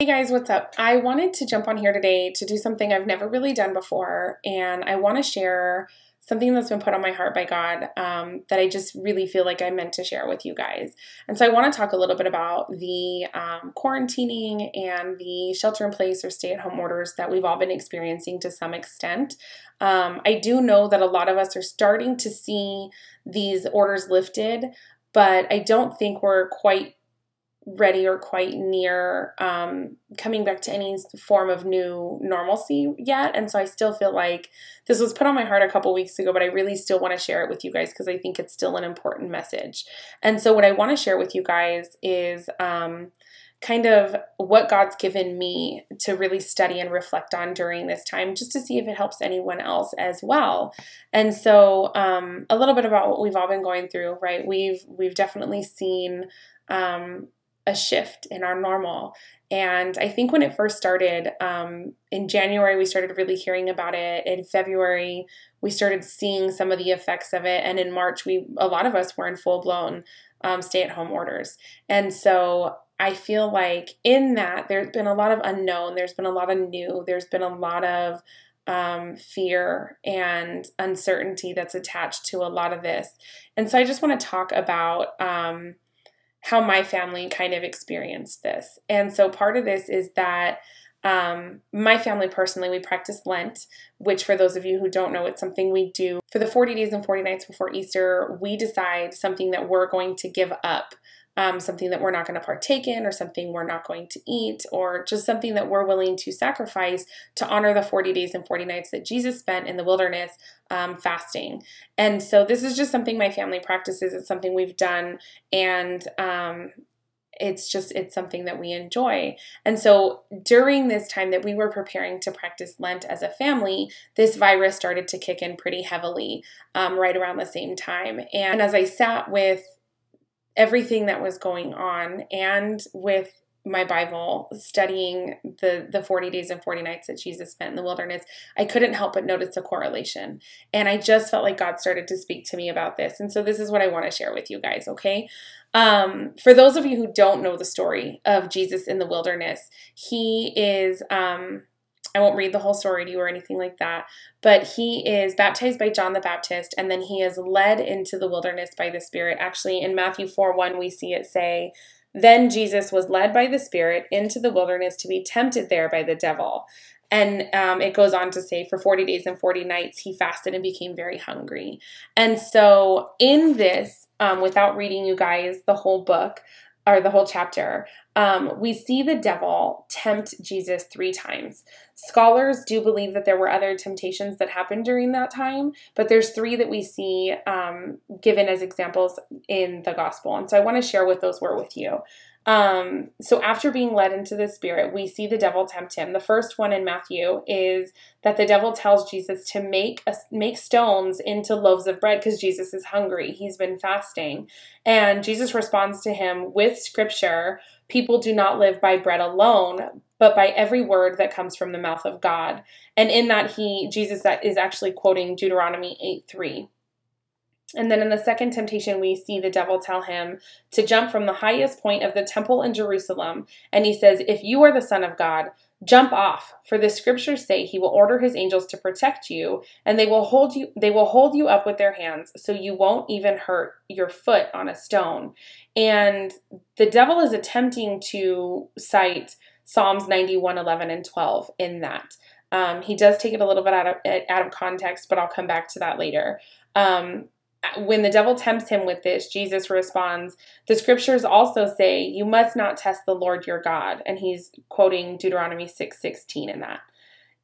Hey guys, what's up? I wanted to jump on here today to do something I've never really done before, and I want to share something that's been put on my heart by God um, that I just really feel like I meant to share with you guys. And so I want to talk a little bit about the um, quarantining and the shelter in place or stay at home orders that we've all been experiencing to some extent. Um, I do know that a lot of us are starting to see these orders lifted, but I don't think we're quite ready or quite near um, coming back to any form of new normalcy yet. And so I still feel like this was put on my heart a couple weeks ago, but I really still want to share it with you guys because I think it's still an important message. And so what I want to share with you guys is. Um, kind of what God's given me to really study and reflect on during this time, just to see if it helps anyone else as well. And so, um, a little bit about what we've all been going through, right? We've we've definitely seen um, a shift in our normal. And I think when it first started um, in January, we started really hearing about it. In February, we started seeing some of the effects of it, and in March, we a lot of us were in full blown um, stay at home orders. And so I feel like in that there's been a lot of unknown. There's been a lot of new. There's been a lot of um, fear and uncertainty that's attached to a lot of this. And so I just want to talk about. How my family kind of experienced this. And so part of this is that um, my family personally, we practice Lent, which for those of you who don't know, it's something we do for the 40 days and 40 nights before Easter. We decide something that we're going to give up um, something that we're not going to partake in, or something we're not going to eat, or just something that we're willing to sacrifice to honor the 40 days and 40 nights that Jesus spent in the wilderness um, fasting. And so, this is just something my family practices. It's something we've done, and um, it's just it's something that we enjoy and so during this time that we were preparing to practice lent as a family this virus started to kick in pretty heavily um, right around the same time and as i sat with everything that was going on and with my Bible, studying the the 40 days and 40 nights that Jesus spent in the wilderness, I couldn't help but notice a correlation. And I just felt like God started to speak to me about this. And so this is what I want to share with you guys, okay? Um, for those of you who don't know the story of Jesus in the wilderness, he is um, I won't read the whole story to you or anything like that, but he is baptized by John the Baptist and then he is led into the wilderness by the Spirit. Actually, in Matthew 4 1, we see it say, Then Jesus was led by the Spirit into the wilderness to be tempted there by the devil. And um, it goes on to say, for 40 days and 40 nights, he fasted and became very hungry. And so, in this, um, without reading you guys the whole book, or the whole chapter, um, we see the devil tempt Jesus three times. Scholars do believe that there were other temptations that happened during that time, but there's three that we see um, given as examples in the gospel. And so I want to share what those were with you. Um, so after being led into the spirit, we see the devil tempt him. The first one in Matthew is that the devil tells Jesus to make a, make stones into loaves of bread because Jesus is hungry. He's been fasting. And Jesus responds to him with scripture, people do not live by bread alone, but by every word that comes from the mouth of God. And in that he Jesus is actually quoting Deuteronomy 8 3. And then in the second temptation, we see the devil tell him to jump from the highest point of the temple in Jerusalem. And he says, If you are the Son of God, jump off. For the scriptures say he will order his angels to protect you and they will hold you they will hold you up with their hands so you won't even hurt your foot on a stone. And the devil is attempting to cite psalms 91 11 and 12 in that. Um, he does take it a little bit out of out of context but i'll come back to that later. Um, when the devil tempts him with this, Jesus responds, The scriptures also say, You must not test the Lord your God. And he's quoting Deuteronomy 6 16 in that.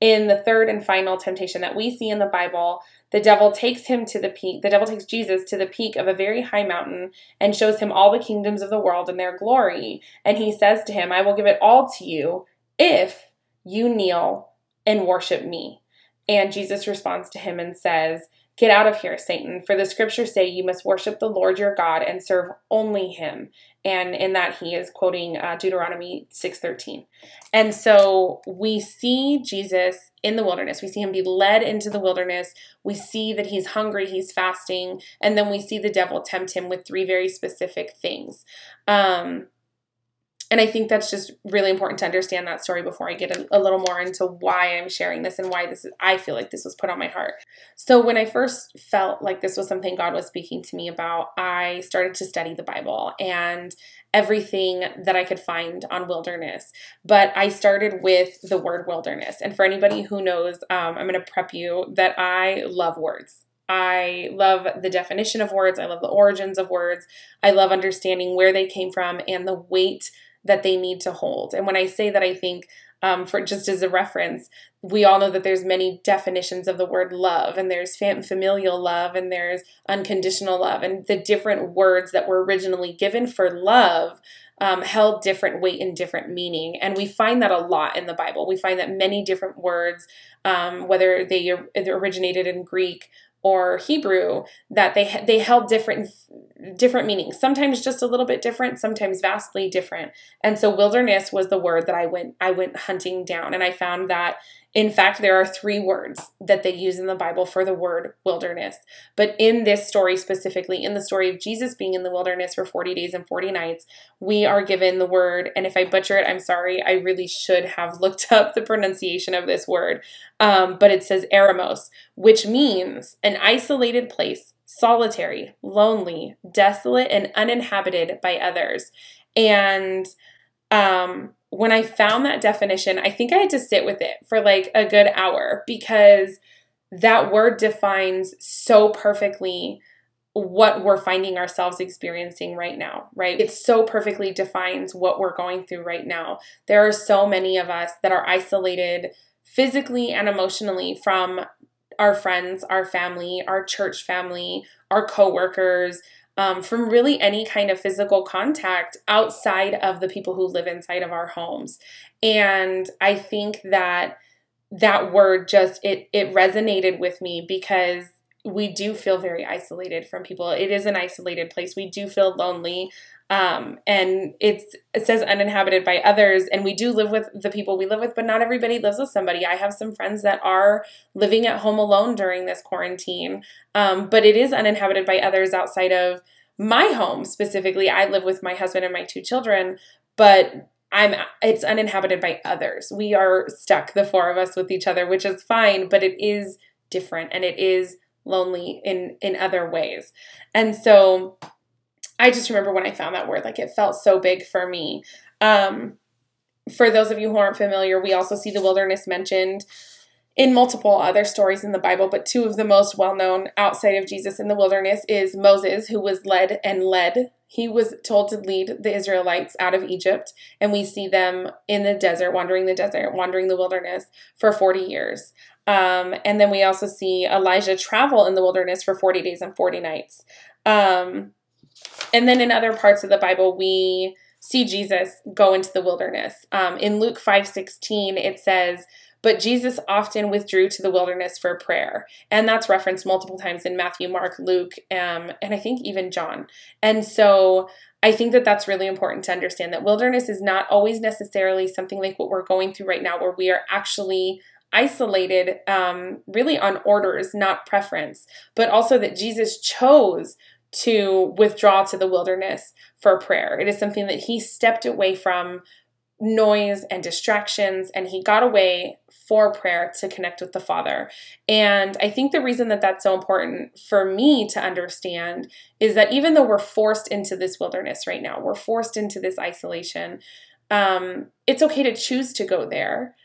In the third and final temptation that we see in the Bible, the devil takes him to the peak, the devil takes Jesus to the peak of a very high mountain and shows him all the kingdoms of the world and their glory. And he says to him, I will give it all to you if you kneel and worship me. And Jesus responds to him and says, Get out of here, Satan, for the scriptures say you must worship the Lord your God and serve only him. And in that he is quoting uh, Deuteronomy 6:13. And so we see Jesus in the wilderness. We see him be led into the wilderness. We see that he's hungry, he's fasting, and then we see the devil tempt him with three very specific things. Um, And I think that's just really important to understand that story before I get a, a, little more into why I'm sharing this and why this is, I feel like this was put on my heart. So, when I first felt like this was something God was speaking to me about, I started to study the Bible and everything that I could find on wilderness. But I started with the word wilderness. And for anybody who knows, um, I'm going to prep you that I love words. I love the definition of words. I love the origins of words. I love understanding where they came from and the weight that they need to hold. And when I say that, I think um, for just as a reference, we all know that there's many definitions of the word love, and there's fam- familial love, and there's unconditional love, and the different words that were originally given for love um, held different weight and different meaning. And we find that a lot in the Bible. We find that many different words, um, whether they originated in Greek or Hebrew that they they held different different meanings. Sometimes just a little bit different, sometimes vastly different. And so wilderness was the word that I went I went hunting down and I found that in fact, there are three words that they use in the Bible for the word wilderness. But in this story specifically, in the story of Jesus being in the wilderness for 40 days and 40 nights, we are given the word, and if I butcher it, I'm sorry, I really should have looked up the pronunciation of this word. Um, but it says eremos, which means an isolated place, solitary, lonely, desolate, and uninhabited by others. And um, when I found that definition, I think I had to sit with it for like a good hour because that word defines so perfectly what we're finding ourselves experiencing right now, right? It so perfectly defines what we're going through right now. There are so many of us that are isolated physically and emotionally from our friends, our family, our church family, our coworkers, um, from really any kind of physical contact outside of the people who live inside of our homes. And I think that that word just it it resonated with me because we do feel very isolated from people. It is an isolated place. We do feel lonely. Um, and it's it says uninhabited by others, and we do live with the people we live with, but not everybody lives with somebody. I have some friends that are living at home alone during this quarantine, um, but it is uninhabited by others outside of my home specifically. I live with my husband and my two children, but I'm it's uninhabited by others. We are stuck, the four of us, with each other, which is fine, but it is different and it is lonely in in other ways. And so I just remember when I found that word, like it felt so big for me. Um, for those of you who aren't familiar, we also see the wilderness mentioned in multiple other stories in the Bible, but two of the most well known outside of Jesus in the wilderness is Moses, who was led and led. He was told to lead the Israelites out of Egypt, and we see them in the desert, wandering the desert, wandering the wilderness for 40 years. Um, and then we also see Elijah travel in the wilderness for 40 days and 40 nights. Um, and then in other parts of the Bible, we see Jesus go into the wilderness. Um, in Luke 5 16, it says, but Jesus often withdrew to the wilderness for prayer. And that's referenced multiple times in Matthew, Mark, Luke, um, and I think even John. And so I think that that's really important to understand that wilderness is not always necessarily something like what we're going through right now, where we are actually isolated um, really on orders, not preference, but also that Jesus chose to withdraw to the wilderness for prayer. It is something that he stepped away from noise and distractions and he got away for prayer to connect with the father and i think the reason that that's so important for me to understand is that even though we're forced into this wilderness right now we're forced into this isolation um, it's okay to choose to go there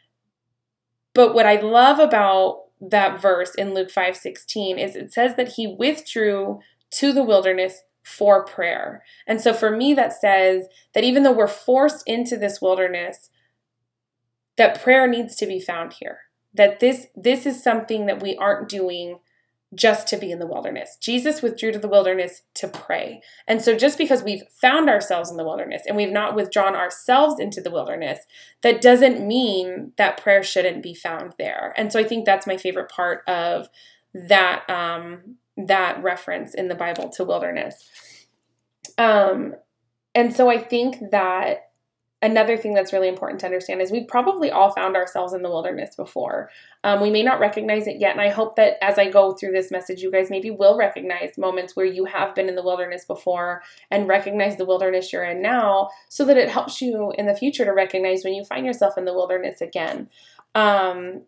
but what i love about that verse in luke 5 16 is it says that he withdrew to the wilderness for prayer. And so for me, that says that even though we're forced into this wilderness, that prayer needs to be found here. That this this is something that we aren't doing just to be in the wilderness. Jesus withdrew to the wilderness to pray. And so just because we've found ourselves in the wilderness and we've not withdrawn ourselves into the wilderness, that doesn't mean that prayer shouldn't be found there. And so I think that's my favorite part of that um that reference in the Bible to wilderness. Um, and so I think that another thing that's really important to understand is we've probably all found ourselves in the wilderness before. Um, we may not recognize it yet, and I hope that as I go through this message, you guys maybe will recognize moments where you have been in the wilderness before and recognize the wilderness you're in now so that it helps you in the future to recognize when you find yourself in the wilderness again. Um,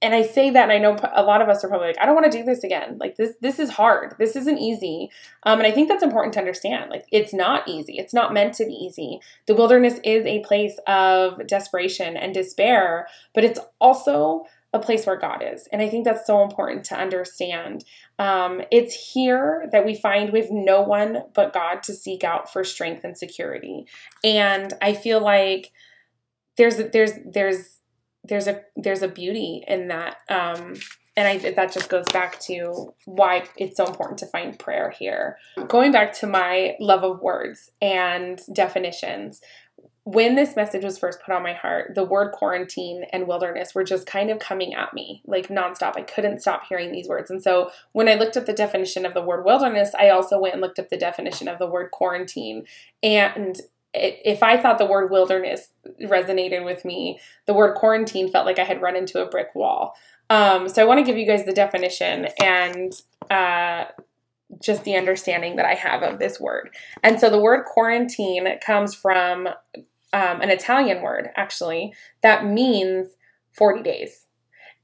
and I say that, and I know a lot of us are probably like, I don't want to do this again. Like this, this is hard. This isn't easy. Um, and I think that's important to understand. Like it's not easy. It's not meant to be easy. The wilderness is a place of desperation and despair, but it's also a place where God is. And I think that's so important to understand. Um, it's here that we find have no one but God to seek out for strength and security. And I feel like there's there's there's there's a there's a beauty in that um, and I that just goes back to why it's so important to find prayer here. Going back to my love of words and definitions, when this message was first put on my heart, the word quarantine and wilderness were just kind of coming at me like nonstop. I couldn't stop hearing these words. And so when I looked up the definition of the word wilderness, I also went and looked up the definition of the word quarantine. And if I thought the word wilderness resonated with me, the word quarantine felt like I had run into a brick wall. Um, so I want to give you guys the definition and uh, just the understanding that I have of this word. And so the word quarantine comes from um, an Italian word, actually, that means 40 days.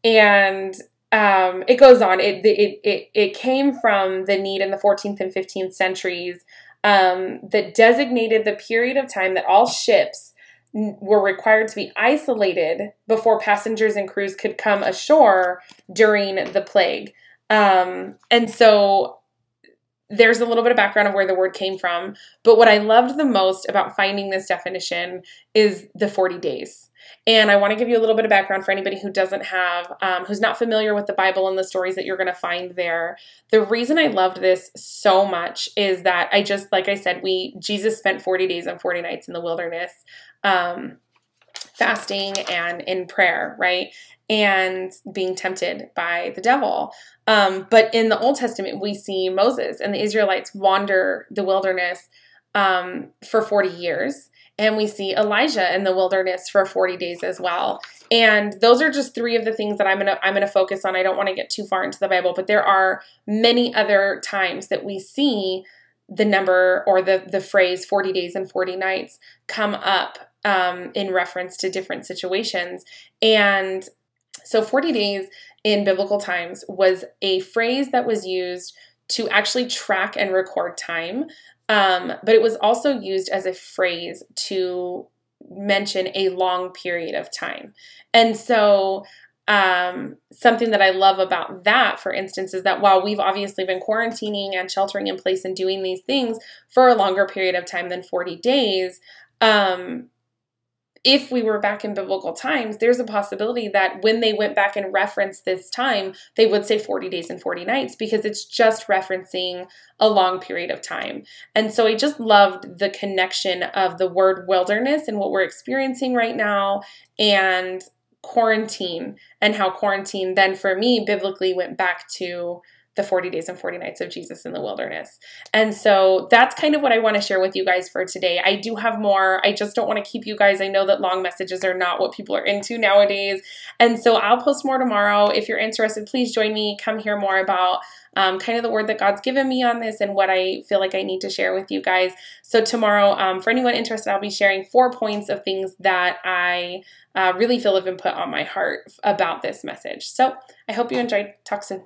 And um, it goes on. It, it, it, it came from the need in the 14th and 15th centuries um, that designated the period of time that all ships were required to be isolated before passengers and crews could come ashore during the plague. Um, and so there's a little bit of background of where the word came from. But what I loved the most about finding this definition is the 40 days. And I want to give you a little bit of background for anybody who doesn't have, um, who's not familiar with the Bible and the stories that you're going to find there. The reason I loved this so much is that I just, like I said, we, Jesus spent 40 days and 40 nights in the wilderness, um, fasting and in prayer, right? And being tempted by the devil. Um, but in the Old Testament, we see Moses and the Israelites wander the wilderness um, for 40 years and we see Elijah in the wilderness for 40 days as well. And those are just three of the things that I'm to I'm to focus on. I don't want to get too far into the Bible, but there are many other times that we see the number or the the phrase 40 days and 40 nights come up um, in reference to different situations. And so 40 days in biblical times was a phrase that was used to actually track and record time um, but it was also used as a phrase to mention a long period of time. And so, um, something that I love about that, for instance, is that while we've obviously been quarantining and sheltering in place and doing these things for a longer period of time than 40 days, um, if we were back in biblical times, there's a possibility that when they went back and referenced this time, they would say 40 days and 40 nights because it's just referencing a long period of time. And so I just loved the connection of the word wilderness and what we're experiencing right now and quarantine and how quarantine then for me biblically went back to the 40 days and 40 nights of Jesus in the wilderness. And so that's kind of what I want to share with you guys for today. I do have more. I just don't want to keep you guys. I know that long messages are not what people are into nowadays. And so I'll post more tomorrow. If you're interested, please join me. Come hear more about um, kind of the word that God's given me on this and what I feel like I need to share with you guys. So, tomorrow, um, for anyone interested, I'll be sharing four points of things that I uh, really feel have been put on my heart about this message. So, I hope you enjoyed. Talk soon.